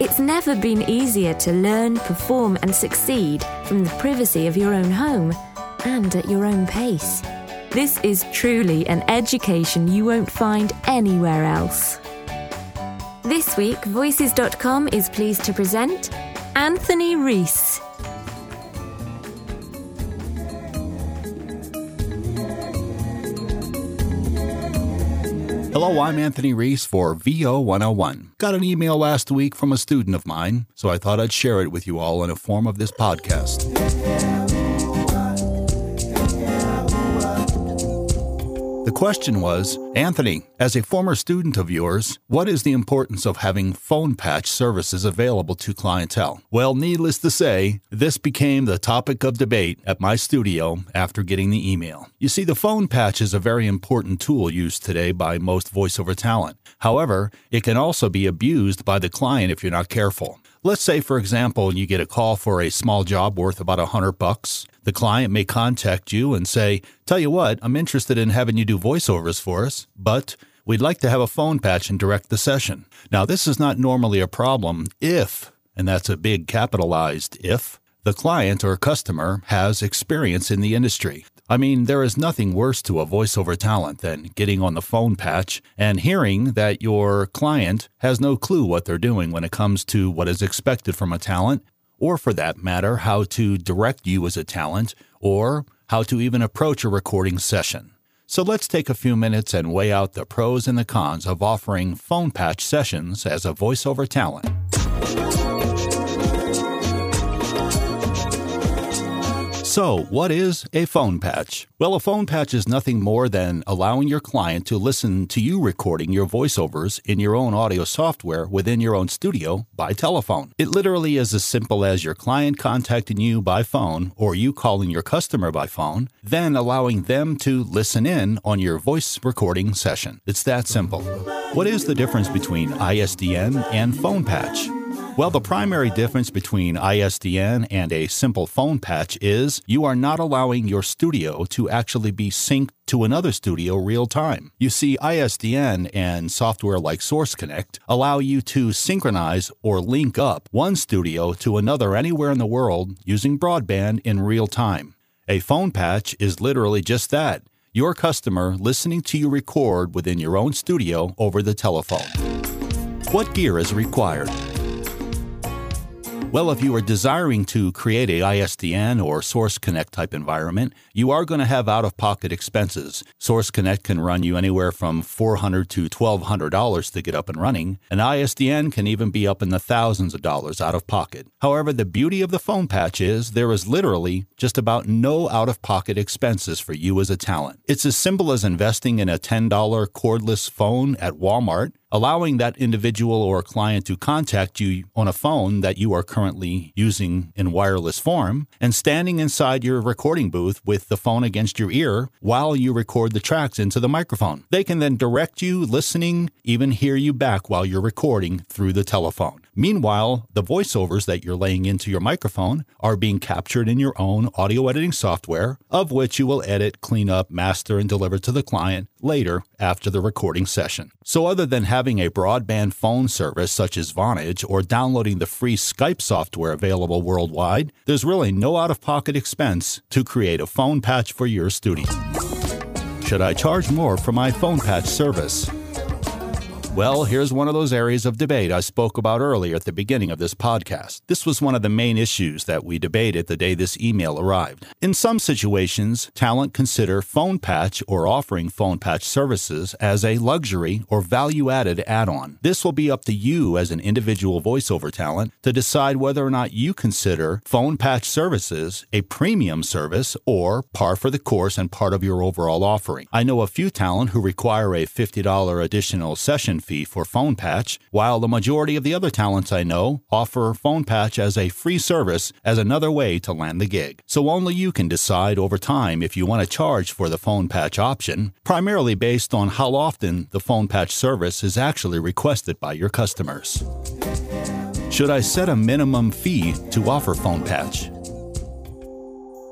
It's never been easier to learn, perform, and succeed from the privacy of your own home and at your own pace. This is truly an education you won't find anywhere else. This week, Voices.com is pleased to present Anthony Reese. Hello, I'm Anthony Reese for VO 101. Got an email last week from a student of mine, so I thought I'd share it with you all in a form of this podcast. Question was Anthony, as a former student of yours, what is the importance of having phone patch services available to clientele? Well, needless to say, this became the topic of debate at my studio after getting the email. You see, the phone patch is a very important tool used today by most voiceover talent. However, it can also be abused by the client if you're not careful. Let's say, for example, you get a call for a small job worth about a hundred bucks. The client may contact you and say, Tell you what, I'm interested in having you do voiceovers for us, but we'd like to have a phone patch and direct the session. Now, this is not normally a problem if, and that's a big capitalized if, the client or customer has experience in the industry. I mean, there is nothing worse to a voiceover talent than getting on the phone patch and hearing that your client has no clue what they're doing when it comes to what is expected from a talent, or for that matter, how to direct you as a talent, or how to even approach a recording session. So let's take a few minutes and weigh out the pros and the cons of offering phone patch sessions as a voiceover talent. So, what is a phone patch? Well, a phone patch is nothing more than allowing your client to listen to you recording your voiceovers in your own audio software within your own studio by telephone. It literally is as simple as your client contacting you by phone or you calling your customer by phone, then allowing them to listen in on your voice recording session. It's that simple. What is the difference between ISDN and phone patch? Well, the primary difference between ISDN and a simple phone patch is you are not allowing your studio to actually be synced to another studio real time. You see, ISDN and software like Source Connect allow you to synchronize or link up one studio to another anywhere in the world using broadband in real time. A phone patch is literally just that your customer listening to you record within your own studio over the telephone. What gear is required? Well, if you are desiring to create a ISDN or Source Connect type environment, you are going to have out of pocket expenses. Source Connect can run you anywhere from $400 to $1,200 to get up and running. An ISDN can even be up in the thousands of dollars out of pocket. However, the beauty of the phone patch is there is literally just about no out of pocket expenses for you as a talent. It's as simple as investing in a $10 cordless phone at Walmart allowing that individual or client to contact you on a phone that you are currently using in wireless form and standing inside your recording booth with the phone against your ear while you record the tracks into the microphone. They can then direct you, listening, even hear you back while you're recording through the telephone. Meanwhile, the voiceovers that you're laying into your microphone are being captured in your own audio editing software, of which you will edit, clean up, master, and deliver to the client later after the recording session. So, other than having a broadband phone service such as Vonage or downloading the free Skype software available worldwide, there's really no out of pocket expense to create a phone patch for your studio. Should I charge more for my phone patch service? Well, here's one of those areas of debate I spoke about earlier at the beginning of this podcast. This was one of the main issues that we debated the day this email arrived. In some situations, talent consider phone patch or offering phone patch services as a luxury or value added add on. This will be up to you as an individual voiceover talent to decide whether or not you consider phone patch services a premium service or par for the course and part of your overall offering. I know a few talent who require a $50 additional session subscription fee for Phone Patch, while the majority of the other talents I know offer Phone Patch as a free service as another way to land the gig. So only you can decide over time if you want to charge for the Phone Patch option, primarily based on how often the Phone Patch service is actually requested by your customers. Should I set a minimum fee to offer Phone Patch?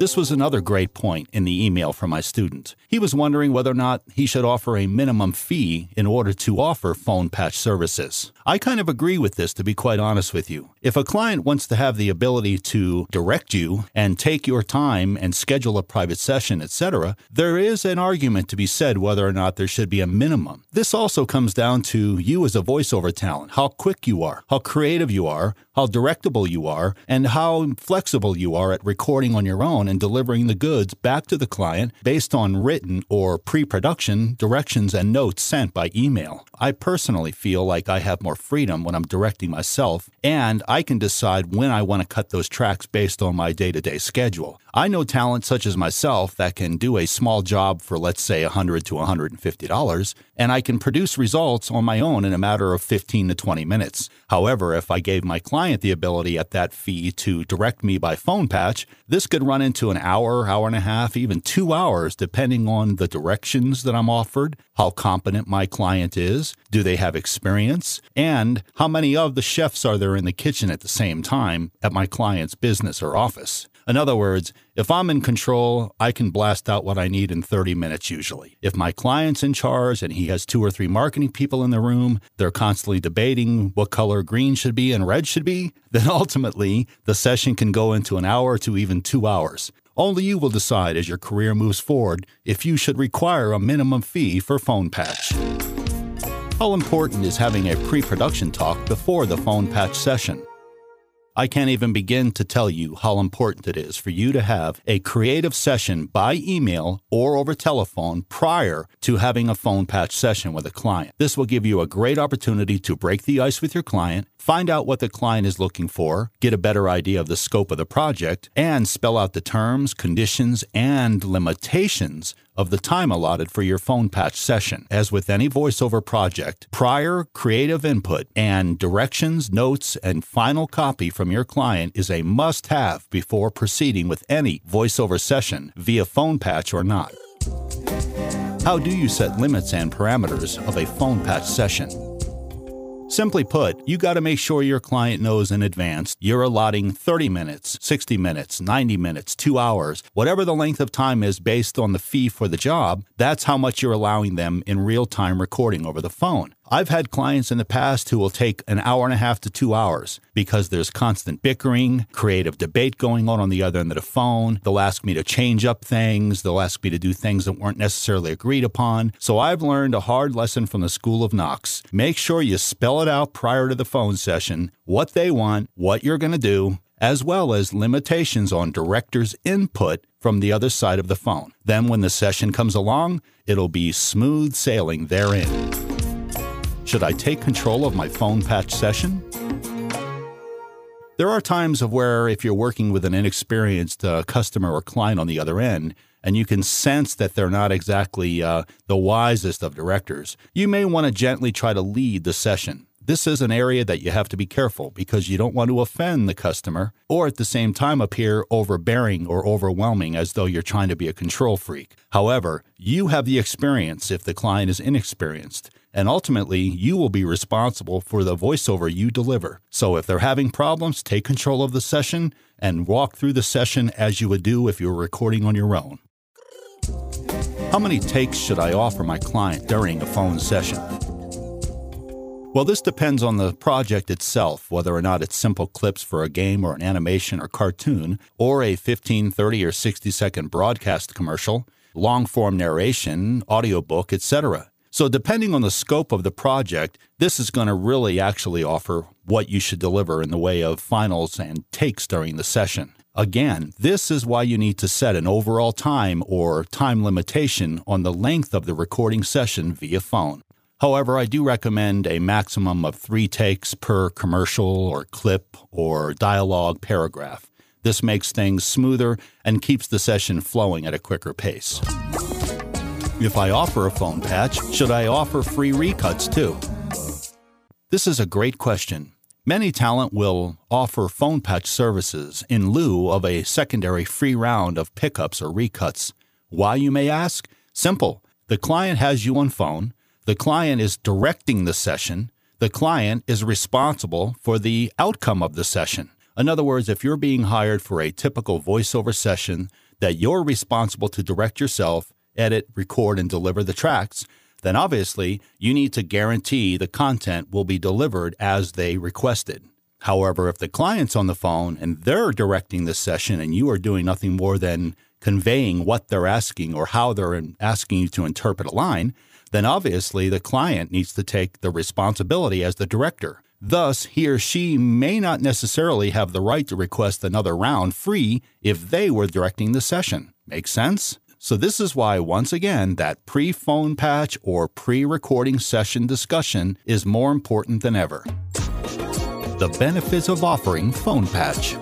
This was another great point in the email from my student. He was wondering whether or not he should offer a minimum fee in order to offer phone patch services. I kind of agree with this, to be quite honest with you. If a client wants to have the ability to direct you and take your time and schedule a private session, etc., there is an argument to be said whether or not there should be a minimum. This also comes down to you as a voiceover talent, how quick you are, how creative you are, how directable you are, and how flexible you are at recording on your own and delivering the goods back to the client based on written or pre production directions and notes sent by email. I personally feel like I have more freedom when I'm directing myself, and I can decide when I want to cut those tracks based on my day to day schedule. I know talent such as myself that can do a small job for, let's say, 100 to $150, and I can produce results on my own in a matter of 15 to 20 minutes. However, if I gave my client the ability at that fee to direct me by phone patch, this could run into an hour, hour and a half, even two hours, depending on the directions that I'm offered, how competent my client is, do they have experience, and how many of the chefs are there in the kitchen at the same time at my client's business or office. In other words, if I'm in control, I can blast out what I need in 30 minutes usually. If my client's in charge and he has two or three marketing people in the room, they're constantly debating what color green should be and red should be, then ultimately the session can go into an hour to even two hours. Only you will decide as your career moves forward if you should require a minimum fee for phone patch. How important is having a pre production talk before the phone patch session? I can't even begin to tell you how important it is for you to have a creative session by email or over telephone prior to having a phone patch session with a client. This will give you a great opportunity to break the ice with your client, find out what the client is looking for, get a better idea of the scope of the project, and spell out the terms, conditions, and limitations of the time allotted for your phone patch session. As with any voiceover project, prior creative input and directions, notes, and final copy from your client is a must have before proceeding with any voiceover session via phone patch or not. How do you set limits and parameters of a phone patch session? Simply put, you got to make sure your client knows in advance you're allotting 30 minutes, 60 minutes, 90 minutes, two hours, whatever the length of time is based on the fee for the job, that's how much you're allowing them in real time recording over the phone. I've had clients in the past who will take an hour and a half to two hours because there's constant bickering, creative debate going on on the other end of the phone. They'll ask me to change up things. They'll ask me to do things that weren't necessarily agreed upon. So I've learned a hard lesson from the School of Knocks. Make sure you spell it out prior to the phone session what they want, what you're going to do, as well as limitations on director's input from the other side of the phone. Then, when the session comes along, it'll be smooth sailing therein. Should I take control of my phone patch session? There are times of where if you're working with an inexperienced uh, customer or client on the other end, and you can sense that they're not exactly uh, the wisest of directors, you may want to gently try to lead the session. This is an area that you have to be careful because you don't want to offend the customer or at the same time appear overbearing or overwhelming as though you're trying to be a control freak. However, you have the experience if the client is inexperienced and ultimately you will be responsible for the voiceover you deliver. So if they're having problems, take control of the session and walk through the session as you would do if you were recording on your own. How many takes should I offer my client during a phone session? Well, this depends on the project itself, whether or not it's simple clips for a game or an animation or cartoon, or a 15, 30, or 60 second broadcast commercial, long form narration, audiobook, etc. So, depending on the scope of the project, this is going to really actually offer what you should deliver in the way of finals and takes during the session. Again, this is why you need to set an overall time or time limitation on the length of the recording session via phone. However, I do recommend a maximum of three takes per commercial or clip or dialogue paragraph. This makes things smoother and keeps the session flowing at a quicker pace. If I offer a phone patch, should I offer free recuts too? This is a great question. Many talent will offer phone patch services in lieu of a secondary free round of pickups or recuts. Why, you may ask? Simple. The client has you on phone, the client is directing the session, the client is responsible for the outcome of the session. In other words, if you're being hired for a typical voiceover session that you're responsible to direct yourself, edit, record, and deliver the tracks, then obviously you need to guarantee the content will be delivered as they requested. However, if the client's on the phone and they're directing the session and you are doing nothing more than conveying what they're asking or how they're asking you to interpret a line, then obviously the client needs to take the responsibility as the director. Thus, he or she may not necessarily have the right to request another round free if they were directing the session. Make sense? So, this is why, once again, that pre phone patch or pre recording session discussion is more important than ever. The benefits of offering phone patch.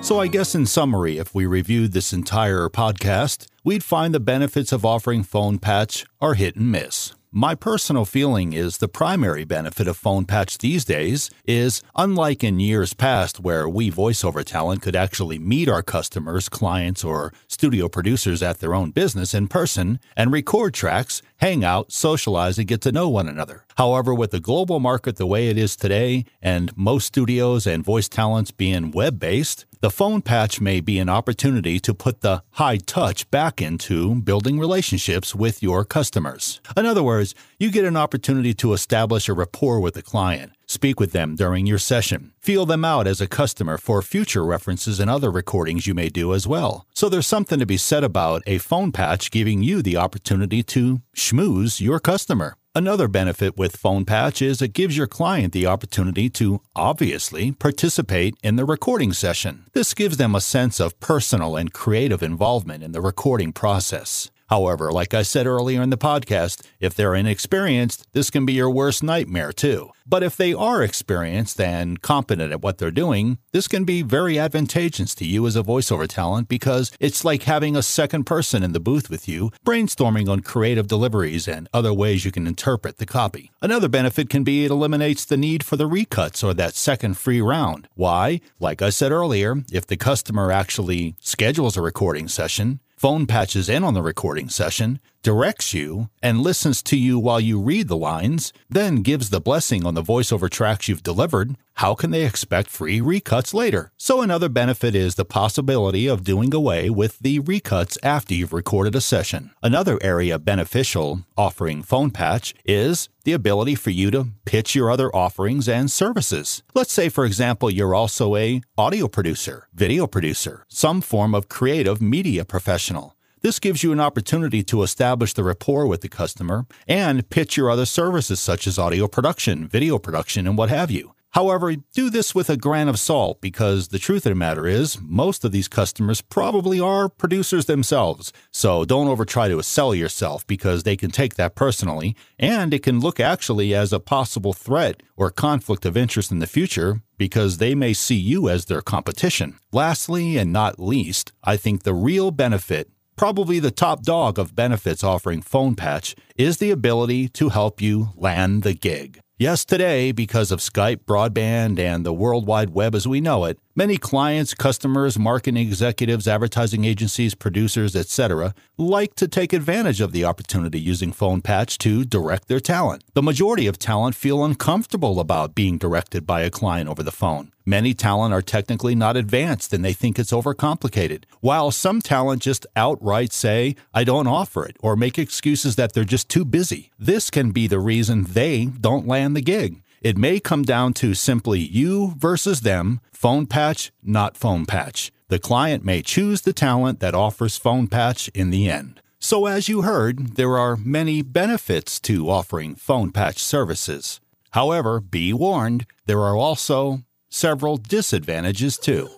So, I guess in summary, if we reviewed this entire podcast, we'd find the benefits of offering phone patch are hit and miss. My personal feeling is the primary benefit of Phone Patch these days is unlike in years past where we voiceover talent could actually meet our customers, clients, or studio producers at their own business in person and record tracks, hang out, socialize, and get to know one another. However, with the global market the way it is today and most studios and voice talents being web based, the phone patch may be an opportunity to put the high touch back into building relationships with your customers. In other words, you get an opportunity to establish a rapport with the client, speak with them during your session, feel them out as a customer for future references and other recordings you may do as well. So there's something to be said about a phone patch giving you the opportunity to schmooze your customer. Another benefit with Phone Patch is it gives your client the opportunity to obviously participate in the recording session. This gives them a sense of personal and creative involvement in the recording process. However, like I said earlier in the podcast, if they're inexperienced, this can be your worst nightmare too. But if they are experienced and competent at what they're doing, this can be very advantageous to you as a voiceover talent because it's like having a second person in the booth with you, brainstorming on creative deliveries and other ways you can interpret the copy. Another benefit can be it eliminates the need for the recuts or that second free round. Why? Like I said earlier, if the customer actually schedules a recording session, phone patches in on the recording session, directs you, and listens to you while you read the lines, then gives the blessing on the voiceover tracks you've delivered, how can they expect free recuts later? So, another benefit is the possibility of doing away with the recuts after you've recorded a session. Another area beneficial offering Phone Patch is the ability for you to pitch your other offerings and services. Let's say for example you're also a audio producer, video producer, some form of creative media professional. This gives you an opportunity to establish the rapport with the customer and pitch your other services such as audio production, video production, and what have you. However, do this with a grain of salt because the truth of the matter is, most of these customers probably are producers themselves. So don't over try to sell yourself because they can take that personally, and it can look actually as a possible threat or conflict of interest in the future because they may see you as their competition. Lastly, and not least, I think the real benefit Probably the top dog of benefits offering Phone Patch is the ability to help you land the gig. Yes, today, because of Skype, broadband, and the World Wide Web as we know it, Many clients, customers, marketing executives, advertising agencies, producers, etc., like to take advantage of the opportunity using Phone Patch to direct their talent. The majority of talent feel uncomfortable about being directed by a client over the phone. Many talent are technically not advanced and they think it's overcomplicated, while some talent just outright say, I don't offer it, or make excuses that they're just too busy. This can be the reason they don't land the gig. It may come down to simply you versus them, phone patch, not phone patch. The client may choose the talent that offers phone patch in the end. So, as you heard, there are many benefits to offering phone patch services. However, be warned, there are also several disadvantages too.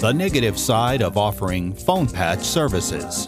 The negative side of offering phone patch services.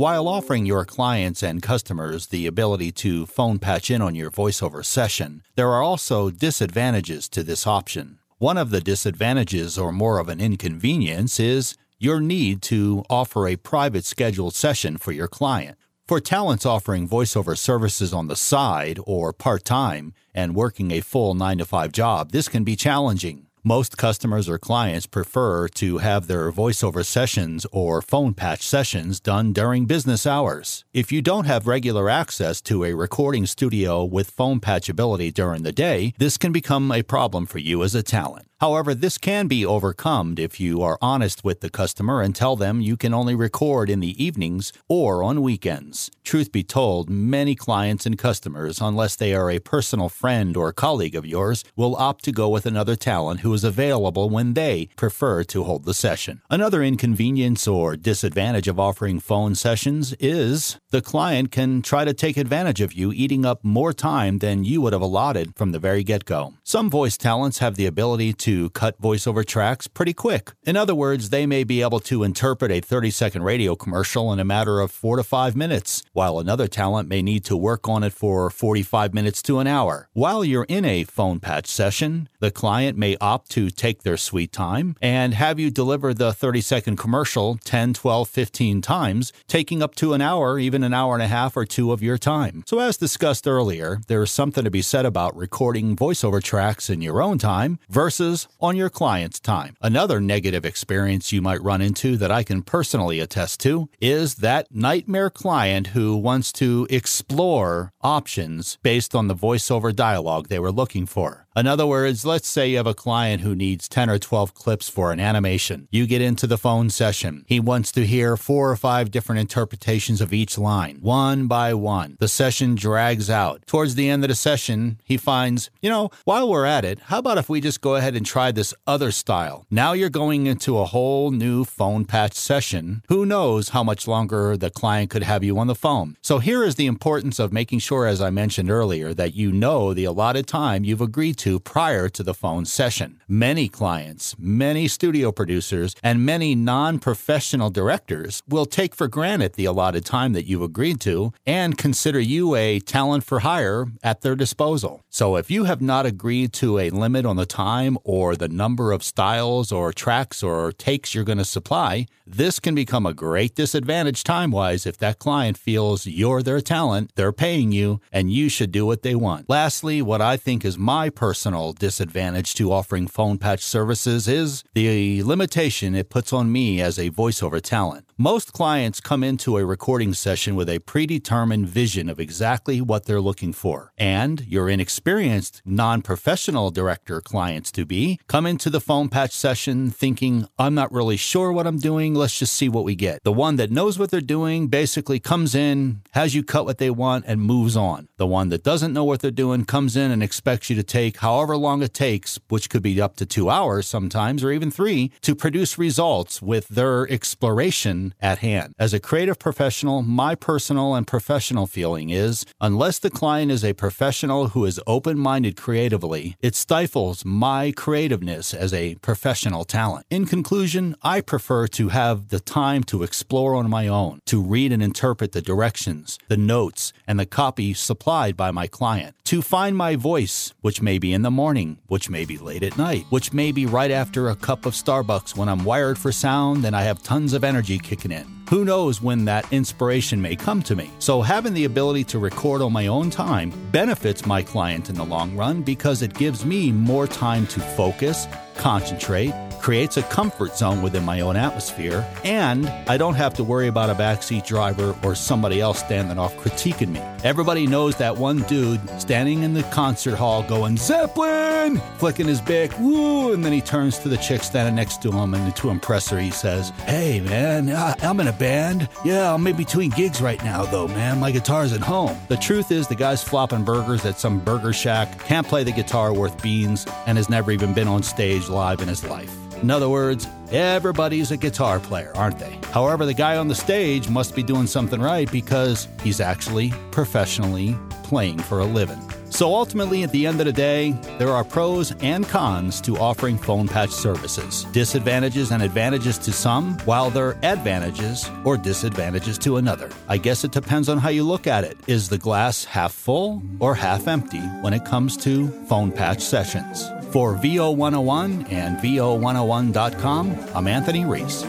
While offering your clients and customers the ability to phone patch in on your voiceover session, there are also disadvantages to this option. One of the disadvantages, or more of an inconvenience, is your need to offer a private scheduled session for your client. For talents offering voiceover services on the side or part time and working a full 9 to 5 job, this can be challenging. Most customers or clients prefer to have their voiceover sessions or phone patch sessions done during business hours. If you don't have regular access to a recording studio with phone patchability during the day, this can become a problem for you as a talent. However, this can be overcome if you are honest with the customer and tell them you can only record in the evenings or on weekends. Truth be told, many clients and customers, unless they are a personal friend or colleague of yours, will opt to go with another talent who is available when they prefer to hold the session. Another inconvenience or disadvantage of offering phone sessions is the client can try to take advantage of you eating up more time than you would have allotted from the very get go. Some voice talents have the ability to to cut voiceover tracks pretty quick. In other words, they may be able to interpret a 30 second radio commercial in a matter of four to five minutes, while another talent may need to work on it for 45 minutes to an hour. While you're in a phone patch session, the client may opt to take their sweet time and have you deliver the 30 second commercial 10, 12, 15 times, taking up to an hour, even an hour and a half or two of your time. So, as discussed earlier, there is something to be said about recording voiceover tracks in your own time versus on your client's time. Another negative experience you might run into that I can personally attest to is that nightmare client who wants to explore options based on the voiceover dialogue they were looking for. In other words, let's say you have a client who needs 10 or 12 clips for an animation. You get into the phone session. He wants to hear four or five different interpretations of each line, one by one. The session drags out. Towards the end of the session, he finds, you know, while we're at it, how about if we just go ahead and try this other style? Now you're going into a whole new phone patch session. Who knows how much longer the client could have you on the phone? So here is the importance of making sure, as I mentioned earlier, that you know the allotted time you've agreed to prior to the phone session. Many clients, many studio producers, and many non professional directors will take for granted the allotted time that you agreed to and consider you a talent for hire at their disposal. So if you have not agreed to a limit on the time or the number of styles or tracks or takes you're going to supply, this can become a great disadvantage time wise if that client feels you're their talent, they're paying you, and you should do what they want. Lastly, what I think is my personal personal disadvantage to offering phone patch services is the limitation it puts on me as a voiceover talent. Most clients come into a recording session with a predetermined vision of exactly what they're looking for. And your inexperienced, non professional director clients to be come into the phone patch session thinking, I'm not really sure what I'm doing, let's just see what we get. The one that knows what they're doing basically comes in, has you cut what they want, and moves on. The one that doesn't know what they're doing comes in and expects you to take however long it takes, which could be up to two hours sometimes, or even three, to produce results with their exploration at hand. As a creative professional, my personal and professional feeling is unless the client is a professional who is open minded creatively, it stifles my creativeness as a professional talent. In conclusion, I prefer to have the time to explore on my own, to read and interpret the directions, the notes, and the copy supplied by my client, to find my voice, which may be in the morning, which may be late at night, which may be right after a cup of Starbucks when I'm wired for sound and I have tons of energy kicking in. Who knows when that inspiration may come to me? So, having the ability to record on my own time benefits my client in the long run because it gives me more time to focus, concentrate, creates a comfort zone within my own atmosphere, and I don't have to worry about a backseat driver or somebody else standing off critiquing me. Everybody knows that one dude standing in the concert hall going, Zeppelin! flicking his Bic, woo! And then he turns to the chick standing next to him, and to impress her, he says, Hey, man, uh, I'm in a band. Yeah, I'm in between gigs right now, though, man. My guitar's at home. The truth is, the guy's flopping burgers at some burger shack, can't play the guitar worth beans, and has never even been on stage live in his life. In other words, everybody's a guitar player, aren't they? However, the guy on the stage must be doing something right because he's actually professionally playing for a living. So ultimately, at the end of the day, there are pros and cons to offering phone patch services, disadvantages and advantages to some, while there are advantages or disadvantages to another. I guess it depends on how you look at it. Is the glass half full or half empty when it comes to phone patch sessions? For VO101 and VO101.com, I'm Anthony Reese.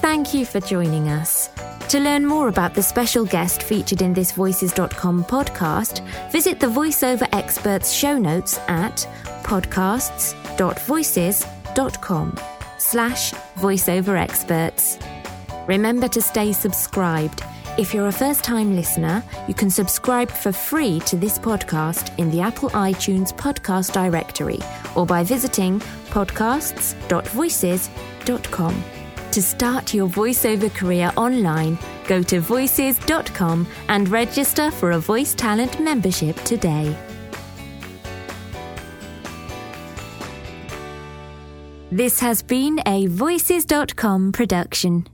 Thank you for joining us. To learn more about the special guest featured in this Voices.com podcast, visit the VoiceOver Experts show notes at podcasts.voices.com slash voiceover experts. Remember to stay subscribed. If you're a first time listener, you can subscribe for free to this podcast in the Apple iTunes podcast directory or by visiting podcasts.voices.com. To start your voiceover career online, go to voices.com and register for a Voice Talent membership today. This has been a Voices.com production.